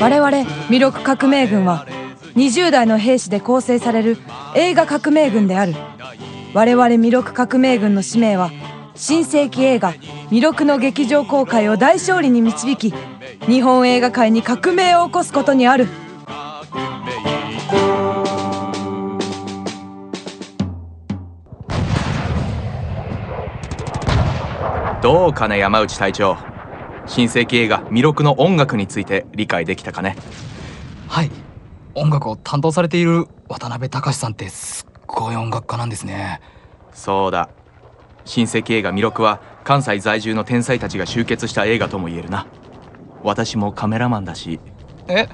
我々魅力革命軍は20代の兵士で構成される映画革命軍である。我々魅力革命軍の使命は新世紀映画魅力の劇場公開を大勝利に導き日本映画界に革命を起こすことにある。どうかね山内隊長。新世紀映画魅力の音楽について理解できたかね？はい。音楽を担当されている渡辺隆さんってすっごい音楽家なんですね。そうだ。新世紀映画魅力は関西在住の天才たちが集結した映画とも言えるな。私もカメラマンだし。え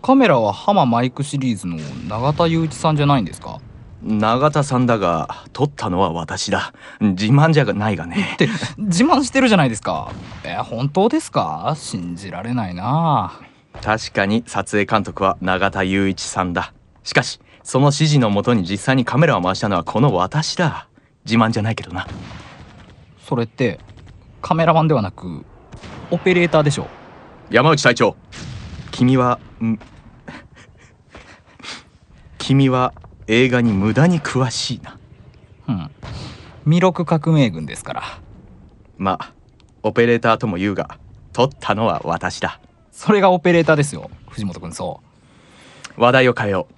カメラはハママイクシリーズの永田雄一さんじゃないんですか？永田さんだが撮ったのは私だ。自慢じゃないがね。って自慢してるじゃないですか。え本当ですか？信じられないな。確かに撮影監督は永田雄一さんだ。しかしその指示のもとに実際にカメラを回したのはこの私だ。自慢じゃないけどな。それってカメラマンではなくオペレーターでしょ？山内隊長。君はん？君は映画に無駄に詳しいな。うん。魅力革命軍ですから。まあオペレーターとも言うが撮ったのは私だ。それがオペレーターですよ藤本君そう。話題を変えよう。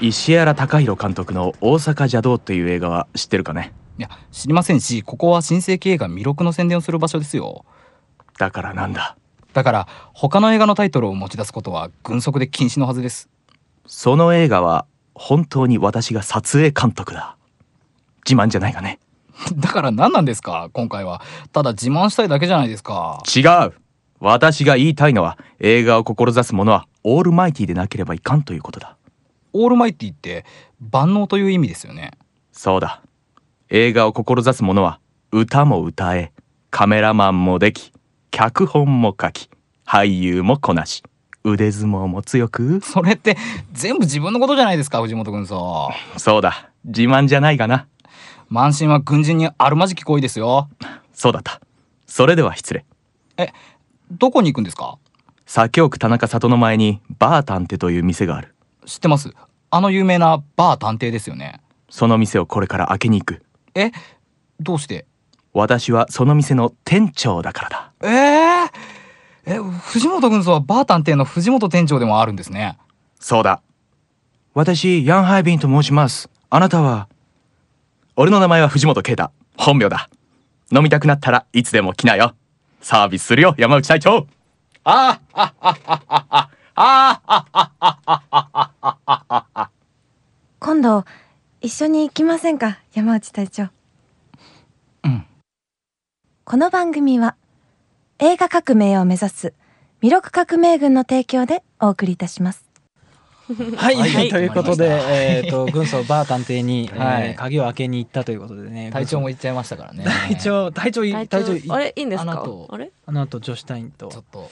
石原貴弘監督の「大阪邪道」という映画は知ってるかね？いや知りませんしここは新世紀映画魅力の宣伝をする場所ですよ。だからなんだ？だから他の映画のタイトルを持ち出すことは軍則で禁止のはずですその映画は本当に私が撮影監督だ。自慢じゃないがね。だから何なんですか？今回はただ自慢したいだけじゃないですか。違う。私が言いたいのは映画を志す者はオールマイティでなければいかんということだ。オールマイティって万能という意味ですよね。そうだ。映画を志す者は歌も歌えカメラマンもでき脚本も書き俳優もこなし腕相撲も強く？それって全部自分のことじゃないですか藤本君さ。そうだ。自慢じゃないがな。慢心は軍人にあるまじき行為ですよ。そうだった。それでは失礼。えどこに行くんですか？左京区田中里の前にバー探偵という店がある。知ってます。あの有名なバー探偵ですよね。その店をこれから開けに行く。えどうして？私はその店の店長だからだ。えー、え、藤本軍曹はバー探偵の藤本店長でもあるんですね。そうだ。私、ヤンハイビンと申します。あなたは俺の名前は藤本啓太。本名だ。飲みたくなったらいつでも来なよ。サービスするよ、山内隊長あああああああ今度、一緒に行きませんか、山内隊長。うん。この番組は、映画革命を目指す魅力革命軍の提供でお送りいたします。はい、はい。ということで、えっ、と、軍曹バー探偵に、はい。えー鍵を開けに行ったということでね。隊長も言っちゃいましたからね。隊長、隊長、隊長、あれいいんですか？あの後あれ？あの後、女子隊員と。ちょ。っと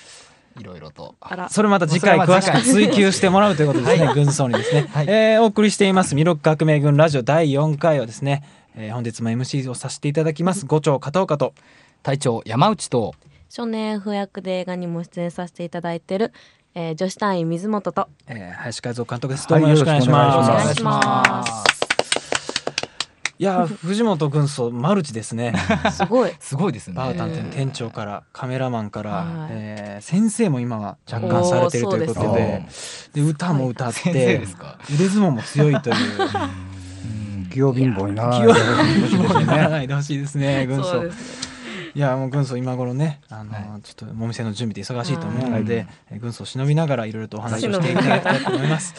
いろいろと。それまた次回詳しく追求してもらうということですね、軍曹にですね。はい。えーお送りしています、魅力革命軍ラジオ第4回はですね、えー本日も MC をさせていただきます、五丁片岡と、隊長山内と少年 F 役で映画にも出演させていただいてる、えー女子隊員水本とえー林海蔵監督です。どうもよろしくお願いします。お願いします。いやー、藤本軍曹、マルチですね。すごい。すごいですね。バー探偵の店長からカメラマンから、はいえー先生も今は若干されてるということでで歌も歌ってですか？腕相撲も強いという。器用貧乏にならないでほしいですね。軍曹いやもう軍曹今頃ねあの、はちょっとお店の準備で忙しいと思うので、え軍曹を忍びながらいろいろとお話をしていただきたいと思います。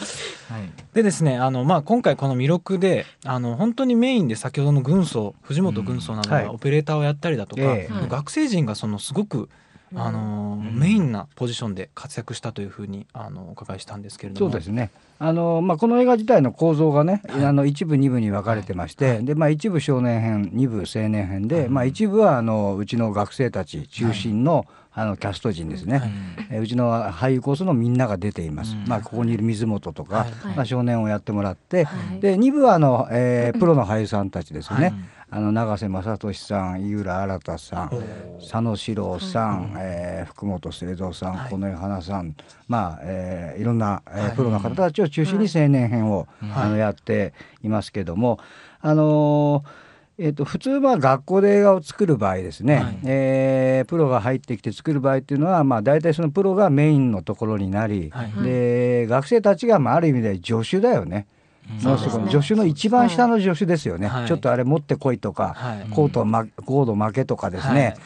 はい。でですねあの、まあ、今回この魅力であの本当にメインで先ほどの軍曹藤本軍曹などはい。がオペレーターをやったりだとか、ええ。学生陣がそのすごくあのうん。メインなポジションで活躍したというふうにあのお伺いしたんですけれども。そうですね。あの、まあ、この映画自体の構造がね、あの一部二部に分かれてまして、でまあ、一部少年編二部青年編で、まあ、一部はあのうちの学生たち中心のあのキャスト陣ですね、えーうちの俳優コースのみんなが出ています、まあ、ここにいる水本とか、まあ、少年をやってもらって、で2部はあの、えープロの俳優さんたちですよね、あの永瀬正敏さん井浦新さん佐野史郎さん、えー福本清三さん近衛花さんまあ、えーいろんな、えープロの方たちを中心に青年編を、あのやっていますけどもあのーえー、と普通は学校で映画を作る場合ですね、はい。えープロが入ってきて作る場合っていうのは、まあ、大体そのプロがメインのところになり、はい。で学生たちが、まあ、ある意味で助手だよね。そうですね。助手の一番下の助手ですよね、はい。ちょっとあれ持ってこいとか、はい。コートを、ま、コード負けとかですね、はい。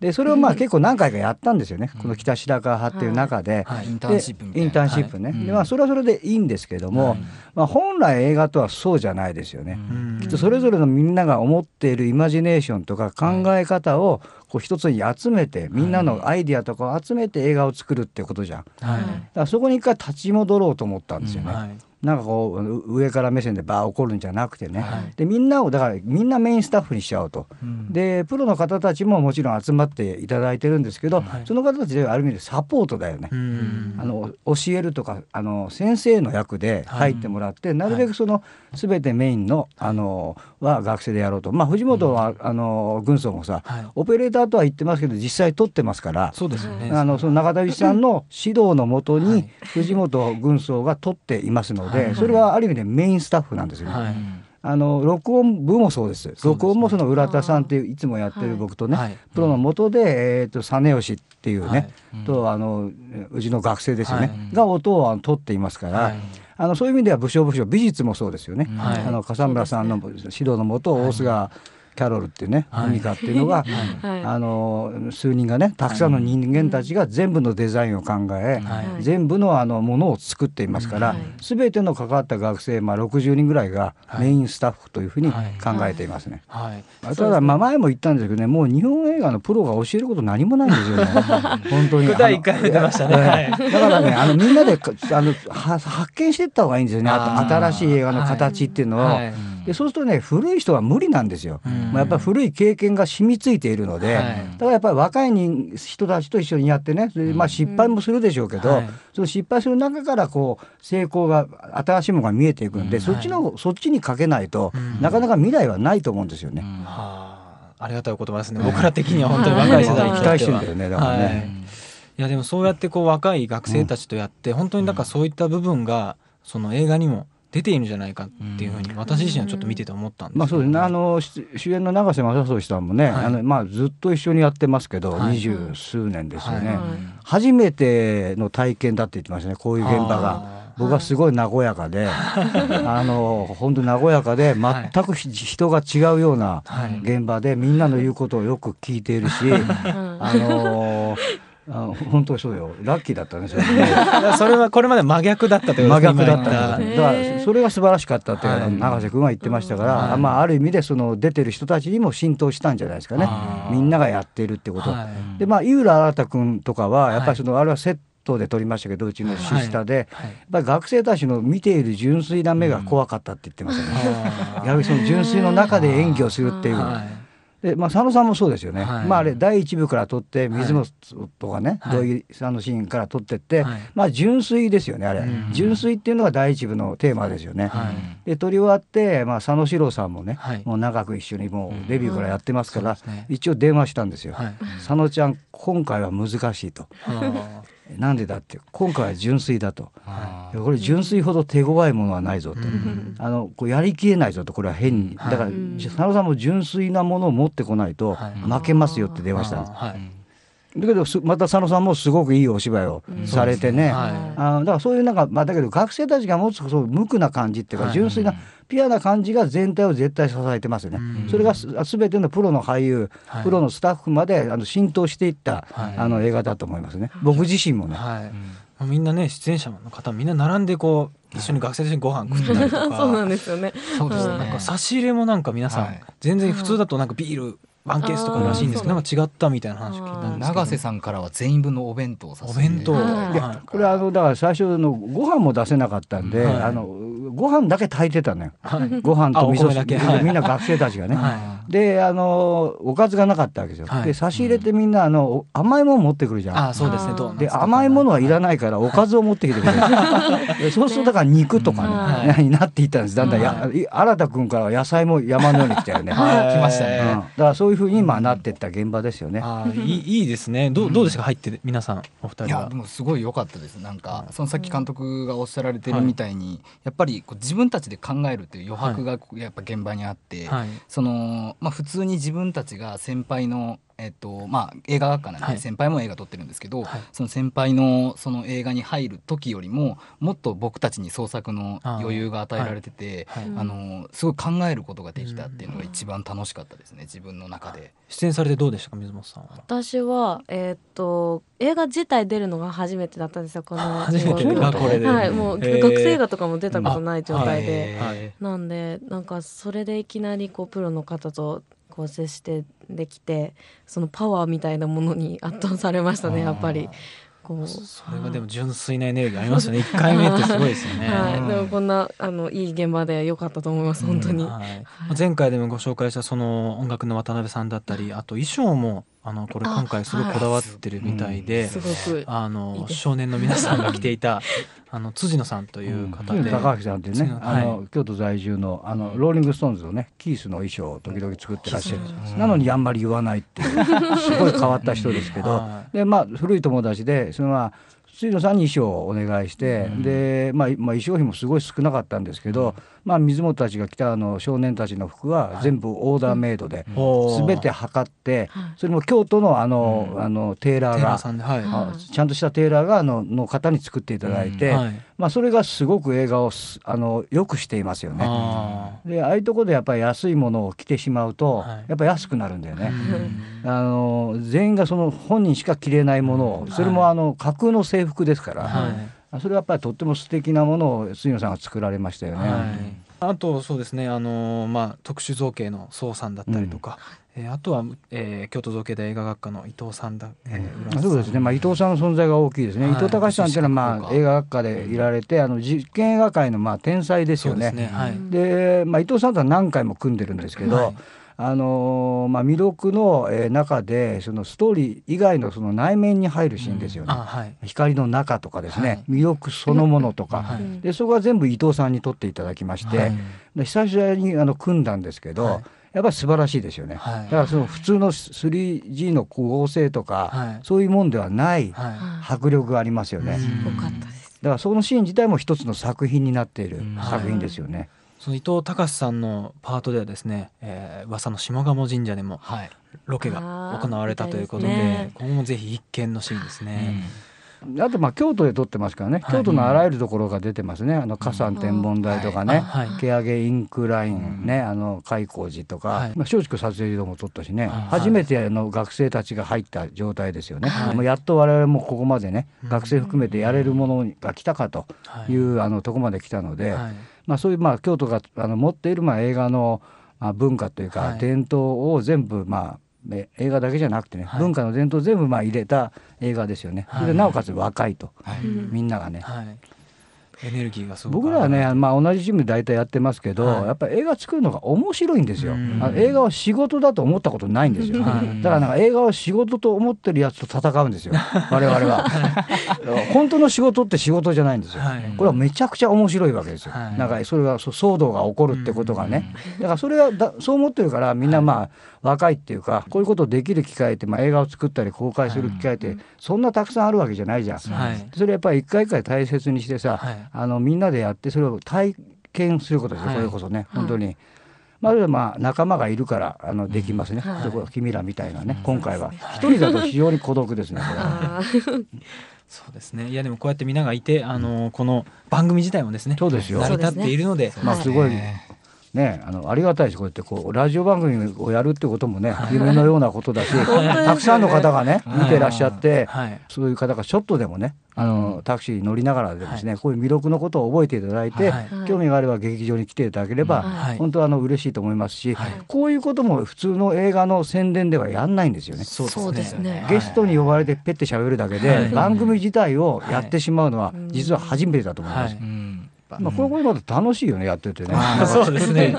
でそれをまあ結構何回かやったんですよね、この北白川派っていう中で、はい。インターンシップインターンシップね、はい。でまあ、それはそれでいいんですけども、まあ、本来映画とはそうじゃないですよね。うん。きっとそれぞれのみんなが思っているイマジネーションとか考え方をこう一つに集めてみんなのアイディアとかを集めて映画を作るってことじゃん。だはい。からそこに一回立ち戻ろうと思ったんですよね。はいなんかこうう上から目線でバー怒るんじゃなくてね、はい。でみんなをだからみんなメインスタッフにしちゃおうと、でプロの方たちももちろん集まっていただいてるんですけど、はい。その方たちである意味でサポートだよね。うん。あの教えるとかあの先生の役で入ってもらって、なるべくその全てメインのあのは学生でやろうと。まあ藤本は、あの軍曹もさ、はい。オペレーターとは言ってますけど実際取ってますから。そうですあのその中田さんの指導のもとはにい。藤本軍曹が取っていますので、はい。それはある意味でメインスタッフなんですよね。はい。あの録音部もそうです。録音もその浦田さんっていういつもやってる僕とね、はい。プロのもとで、えー、と実吉っていうね、はい。とあのうちの学生ですよね、はい。が音を取っていますから、はい。あのそういう意味では武将武将美術もそうですよね、はい。あの笠村さんの指導のもと大須賀キャロルっていうね、はい。ミカっていうのが、はい。あの数人がねたくさんの人間たちが全部のデザインを考え、はい。全部のあのものを作っていますから、はい。全ての関わった学生、まあ、60人ぐらいがはい。メインスタッフというふうにはい。考えていますね。はい。ただ、まあ、前も言ったんですけどねもう日本映画のプロが教えること何もないんですよね。本当に。ね。だからねあのみんなでかあのは発見していった方がいいんですよね。新しい映画の形っていうのを。はいでそうするとね古い人は無理なんですよ。うん。まあ、やっぱり古い経験が染みついているので、はい。だからやっぱり若い人人たちと一緒にやってねそれでまあ失敗もするでしょうけど、はい。その失敗する中からこう成功が新しいものが見えていくんで、そっちの、そっちにかけないと、うん。なかなか未来はないと思うんですよね。はあ。ありがたいお言葉ですね。僕ら的には本当に若い世代に期待してんだよねだからね。はい。いやでもそうやってこう若い学生たちとやって、本当にだからそういった部分がその映画にも出ているんじゃないかっていうふうに私自身はちょっと見てて思ったんですまあそうですね、あのし主演の永瀬正敏さんもね、はい。あのまあ、ずっと一緒にやってますけど、はい。二十数年ですよね、はい。初めての体験だって言ってましたねこういう現場が。あ。僕はすごい和やかで、あの本当和やかで全くひ人が違うようなはい。現場でみんなの言うことをよく聞いているし、あのあ本当にそうよ。ラッキーだったねそれ。それはこれまで真逆だったという真逆だった。だからそれが素晴らしかったって永瀬君は言ってましたから、はい。まあ、ある意味でその出てる人たちにも浸透したんじゃないですかね。みんながやっているってこと。はい。でまあ井浦新君とかはやっぱりその、あれはセットで撮りましたけどうちのシスタで、はい。やっぱり学生たちの見ている純粋な目が怖かったって言ってましたね。あー。逆にその純粋の中で演技をするっていう。はいでまあ、佐野さんもそうですよね、はいまあ、あれ第一部から撮って水本とかね、はい。土井さんのシーンから撮ってって、はい。まあ、純粋ですよねあれ、うん純粋っていうのが第一部のテーマですよね。はい。で撮り終わって、まあ、佐野史郎さんもね、はい。もう長く一緒にもうデビューからやってますから、そうですね。一応電話したんですよ。はい。佐野ちゃん今回は難しいと。あなんでだって今回は純粋だと。これ純粋ほど手強いものはないぞと。うん。あのこうやりきれないぞとこれは変に、はい。だからうん。佐野さんも純粋なものを持ってこないとはい。負けますよって電話したんです、はいだけどすまた佐野さんもすごくいいお芝居をされてね、はい。あだからそういうなんか、まあ、だけど学生たちが持つそう無垢な感じっていうか、はい。純粋なピュアな感じが全体を絶対支えてますよね、うん。それがす全てのプロの俳優、はい。プロのスタッフまであの浸透していった、はい。あの映画だと思いますね。僕自身もね、はい、みんなね出演者の方みんな並んでこう一緒に学生と一緒にご飯食ったりとか。そうなんですよね。そうですね。なんか差し入れもなんか皆さん、はい。全然普通だとなんかビールワンケースとからしいんですけどなんか違ったみたいな話を聞いたんですけど。永瀬さんからは全員分のお弁当をさせてお弁当はいこれはあのだから最初のご飯も出せなかったんで、はい。あのごご飯だけ炊いてたのよ。はい。ご飯と味噌汁。でみんな学生たちがね。はであのおかずがなかったわけですよ。はい。で差し入れてみんなあのお甘いもの持ってくるじゃん。あそうですね。で甘いものはいらないからおかずを持ってきてくれる。でそうするとだから肉とかね、はい。になっていったんです。だんだんや、い。新田君からは野菜も山のように来たよね、はい。来ましたね。うん。だからそういうふうに今なっていった現場ですよね。あーいいいいですね。どうどうですか？入って皆さんお二人は。いやでもすごい良かったです。なんかそのさっき監督がおっしゃられてるみたいに、やっぱりこう自分たちで考えるっていう余白がやっぱ現場にあって、はい。そのまあ普通に自分たちが先輩のえっとまあ、映画学科なんはい。で先輩も映画撮ってるんですけど、はい。その先輩のその映画に入る時よりももっと僕たちに創作の余裕が与えられててあ,、はい。のすごい考えることができたっていうのが一番楽しかったですね自分の中で。出演されてどうでしたか水本さんは？私は、えーっと映画自体出るのが初めてだったんですよこの初めて。がこれで。はいもう、学生映画とかも出たことない状態で、あはい。なんでなんかそれでいきなりこうプロの方とこう接してできてそのパワーみたいなものに圧倒されましたねやっぱり。こう。それがでも純粋なエネルギーありますよね一回目ってすごいですよね。はい、でもこんなあのいい現場で良かったと思います本当に、はい。前回でもご紹介したその音楽の渡辺さんだったりあと衣装もあのこれあ今回すごいこだわってるみたいで、あの少年の皆さんが着ていた あの辻野さんという方で、高橋さんっていうね、はい。あの京都在住のあのローリング・ストーンズのねキースの衣装を時々作ってらっしゃる。なのにあんまり言わないっていう すごい変わった人ですけど。はでまあ古い友達でそのまあ辻野さんに衣装をお願いして、で、まあ、まあ衣装費もすごい少なかったんですけど、まあ、水本たちが着たあの少年たちの服は全部オーダーメイドで、全て測って、それも京都のあの,、あのテーラーがちゃんとしたテーラーがあのの方に作っていただいて、はい。まあ、それがすごく映画をすあのよくしていますよね。あでああいうところでやっぱり安いものを着てしまうと、はい。やっぱり安くなるんだよね。あの全員がその本人しか着れないものを、それもあの架空の制服ですから、はいそれはやっぱりとっても素敵なものを杉野さんが作られましたよね。はい。あとそうですねあのまあ特殊造形の宋さんだったりとか、えーあとは、えー京都造形大映画学科の伊藤さんだ、えー浦そうですね、まあ、伊藤さんの存在が大きいですね、はい。伊藤隆さんっていうのは、まあ、映画学科でいられて、あの実験映画界のまあ天才ですよね。ですね。はい、で、まあ、伊藤さんとは何回も組んでるんですけど、はいあのーまあ、魅力のえー中でそのストーリー以外のその内面に入るシーンですよね。あはい。光の中とかですね、はい。魅力そのものとか、はい。でそこは全部伊藤さんに撮っていただきまして、はい。で久々にあの組んだんですけど、はい。やっぱり素晴らしいですよね、はい。だからその普通の 3G の合成とか、はい。そういうもんではないは迫力がありますよね、うん。すごかったです。だからそのシーン自体も一つの作品になっているうん作品ですよね。い、その伊藤隆さんのパートではですね、えー、噂の下鴨神社でもはい。ロケが行われたということでね。ここもぜひ一見のシーンですね。あとまあ京都で撮ってますからね、はい。京都のあらゆるところが出てますね、あの火山天文台とかね、あはい。蹴上インクラインね、あの開光寺とか、はい。まあ、松竹撮影所も撮ったしね、はい。初めてあの学生たちが入った状態ですよね、はい。もうやっと我々もここまでね、うん。学生含めてやれるものが来たかとはい。いう、あのとこまで来たので、はいまあ、そういうまあ京都があの持っているまあ映画のまあ文化というか、はい。伝統を全部まあえ映画だけじゃなくてね、はい。文化の伝統を全部まあ入れた映画ですよね。はい。でなおかつ若いと、はい。みんながね。はい、エネルギーがすごく僕らはね、まあ、同じチームで大体やってますけど、はいやっぱり映画作るのが面白いんですよ。映画を仕事だと思ったことないんですよ。はいだからなんか映画を仕事と思ってるやつと戦うんですよ。我々は。本当の仕事って仕事じゃないんですよ。はいこれはめちゃくちゃ面白いわけですよ。はいなんかそれが騒動が起こるってことがね。だからそれはだそう思ってるからみんなまあ若いっていうかこういうことできる機会って、まあ、映画を作ったり公開する機会ってそんなたくさんあるわけじゃないじゃん。はいそれやっぱり一回一回大切にしてさ、はいあのみんなでやってそれを体験することですよ、はい。それこそね本当に。まあ、あるいはまあ仲間がいるからあのできますね、はい。そこ君らみたいなね、今回は。一人だと非常に孤独ですねこれ。そうですね。いやでもこうやってみんながいてあのこの番組自体もですねそうですよ。成り立っているのでまあすごいねね、あのありがたいしこうやってこうラジオ番組をやるってこともね夢のようなことだし、たくさんの方がね見てらっしゃって、はい。そういう方がちょっとでもねあのタクシーに乗りながらでもですね、こういう魅力のことを覚えていただいて、はい興味があれば劇場に来ていただければ、はい。本当はあの嬉しいと思いますし、はい。こういうことも普通の映画の宣伝ではやんないんですよね。そうそうですね。ゲストに呼ばれてペッて喋るだけで、はい。番組自体をやってしまうのは実は初めてだと思います。はい。うんぱ。まあ、これこれまた楽しいよねやっててね。そうですね。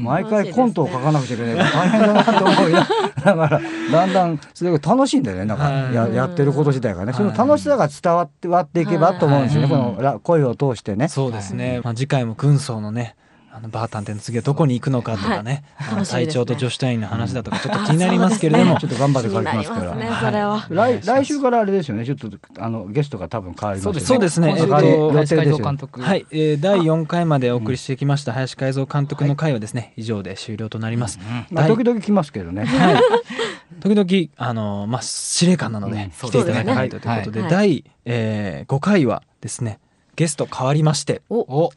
毎回コントを書かなくちゃいけない。から大変だなと思いながらだんだんそれが楽しいんだよね。なんかややってること自体がね。その楽しさが伝わってわっていけばと思うんですよね。このら声を通してね。そうですね、まあ、次回も軍曹のねあのバー探偵の次はどこに行くのかとかね、あの楽しみですね。隊長と女子隊員の話だとかちょっと気になりますけれども、ちょっと頑張って書きますから。れは。来来週からあれですよね。ちょっとあのゲストが多分変わりますよね。そうですね。林海蔵監督。はい、えー、第4回までお送りしてきました。林海蔵監督の回はですね、以上で終了となります。まあ第時々来ますけどね。はい、時々あのまあ司令官なのでうん。来ていただかないとということで、はい。第、えー、5回はですねゲスト変わりまして。お、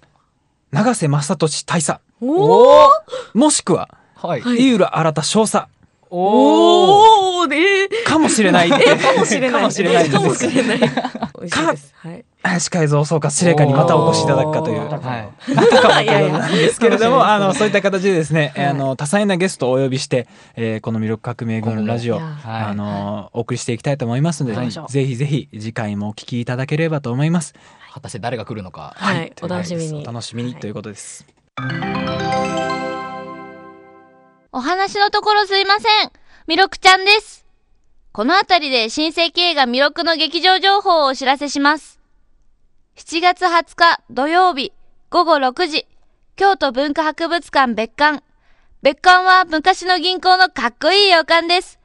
永瀬正敏大佐。おおもしくははい。井浦新少佐。おおでかもしれないって。かもしれない。かもしれないかもしれない。美味しいです。はい。林海蔵総括司令官にまたお越しいただくかという。はい。またかもといやいうやいことなんですけれども、あの、そういった形でですね、あの、多彩なゲストをお呼びして、えーこの魅力革命軍ラジオ、あの、お送りしていきたいと思いますので、はい。ぜひぜひ次回もお聞きいただければと思います。果たして誰が来るのか。はいお楽しみにお楽しみにということです。お話のところすいません。みろくちゃんです。このあたりで新世紀映画魅力の劇場情報をお知らせします。7月20日土曜日午後6時、京都文化博物館別館。別館は昔の銀行のかっこいい洋館です。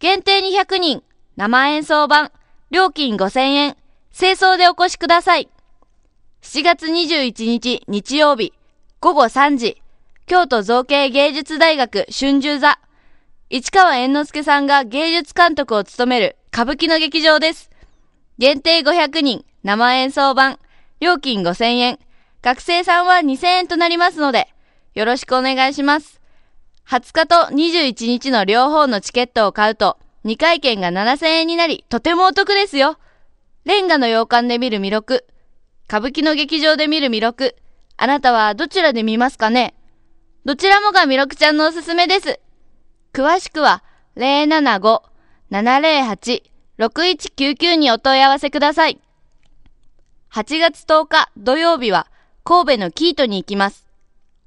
限定200人、生演奏版、料金5000円、清掃でお越しください。7月21日日曜日午後3時、京都造形芸術大学春秋座。市川猿之助さんが芸術監督を務める歌舞伎の劇場です。限定500人、生演奏版、料金5000円、学生さんは2000円となりますので、よろしくお願いします。20日と21日の両方のチケットを買うと、2回券が7000円になり、とてもお得ですよ。レンガの洋館で見る魅力、歌舞伎の劇場で見る魅力、あなたはどちらで見ますかねどちらもが魅力ちゃんのおすすめです。詳しくは075-708-6199にお問い合わせください。8月10日土曜日は神戸のキートに行きます。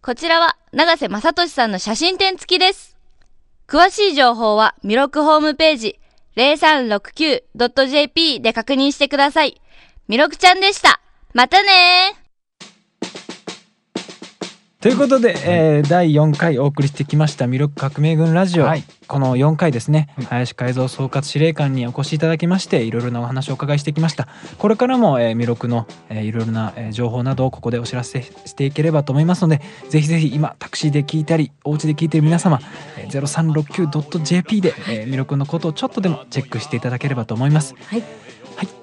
こちらは長瀬正俊さんの写真展付きです。詳しい情報は魅力ホームページ 0369.jp で確認してください。ミロクちゃんでした。またねー。ということで、えー第4回お送りしてきました魅力革命軍ラジオ、はい。この4回ですね、林海蔵総括司令官にお越しいただきましていろいろなお話をお伺いしてきました。これからも、えー、魅力の、えーいろいろな、えー情報などをここでお知らせしていければと思いますのでぜひぜひ今タクシーで聞いたりお家で聞いている皆様、えー、0369.jp で、えー魅力のことをちょっとでもチェックしていただければと思います。はいはい、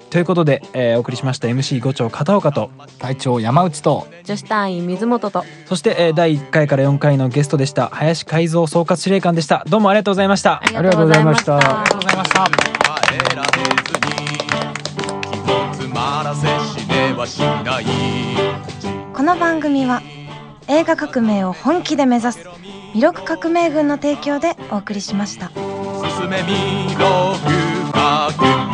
ということで、えーお送りしました MC 五長片岡と隊長山内と、女子隊員水本と。そして、えー第1回から4回のゲストでした林海蔵総括司令官でした。どうもありがとうございました。ありがとうございました。ありがとうございました。帰られずに気を詰まらせ死ねはしないこの番組は映画革命を本気で目指す。魅力革命軍の提供でお送りしました進め魅力革命